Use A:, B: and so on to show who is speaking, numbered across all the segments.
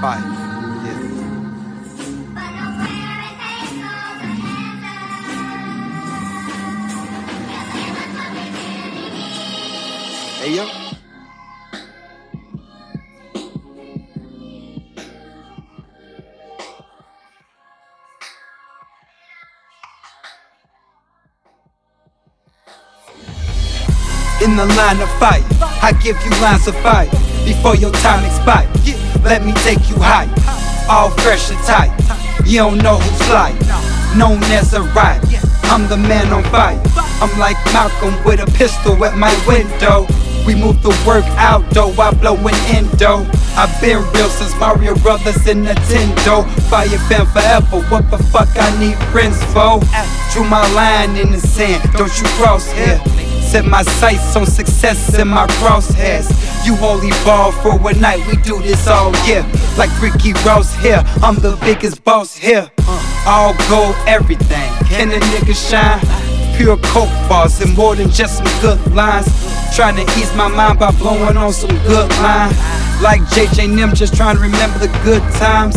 A: Five. Yeah. Hey, yo. In the line of fire, I give you lines of fire before your time expires. Yeah. Let me take you high, all fresh and tight. You don't know who's fly, known as a riot. I'm the man on fire. I'm like Malcolm with a pistol at my window. We move the work out though I while blowing endo. I've been real since Mario Brothers and Nintendo. Fire fan forever, what the fuck I need friends for? Drew my line in the sand, don't you cross here. Set my sights on success in my crosshairs. You only ball for one night, we do this all year. Like Ricky Ross here, I'm the biggest boss here. Uh. All gold, everything. Can a nigga shine? Pure coke bars and more than just some good lines. Trying to ease my mind by blowing on some good line. Like JJ Nim, just trying to remember the good times.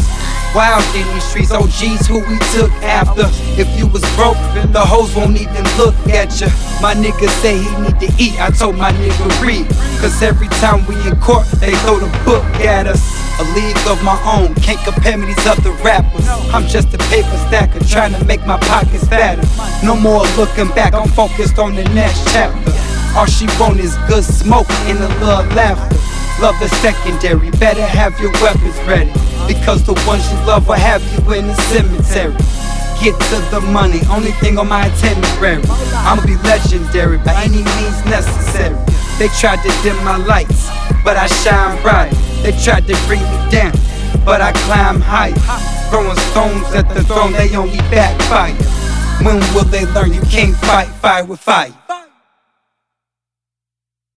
A: Wild in these streets, OGs who we took after. If you was broke, then the hoes won't even look at you. My nigga say he need to eat, I told my nigga read. Cause every time we in court, they throw the book at us. A league of my own, can't compare me these other rappers. I'm just a paper stacker, trying to make my pockets fatter. No more looking back, I'm focused on the next chapter. All she want is good smoke and a little laughter. Love the secondary, better have your weapons ready. Because the ones you love will have you in the cemetery. Get to the money, only thing on my itinerary. I'ma be legendary by any means necessary. They tried to dim my lights, but I shine bright. They tried to bring me down, but I climb high. Throwing stones at the throne, they only backfire. When will they learn you can't fight fire with fire?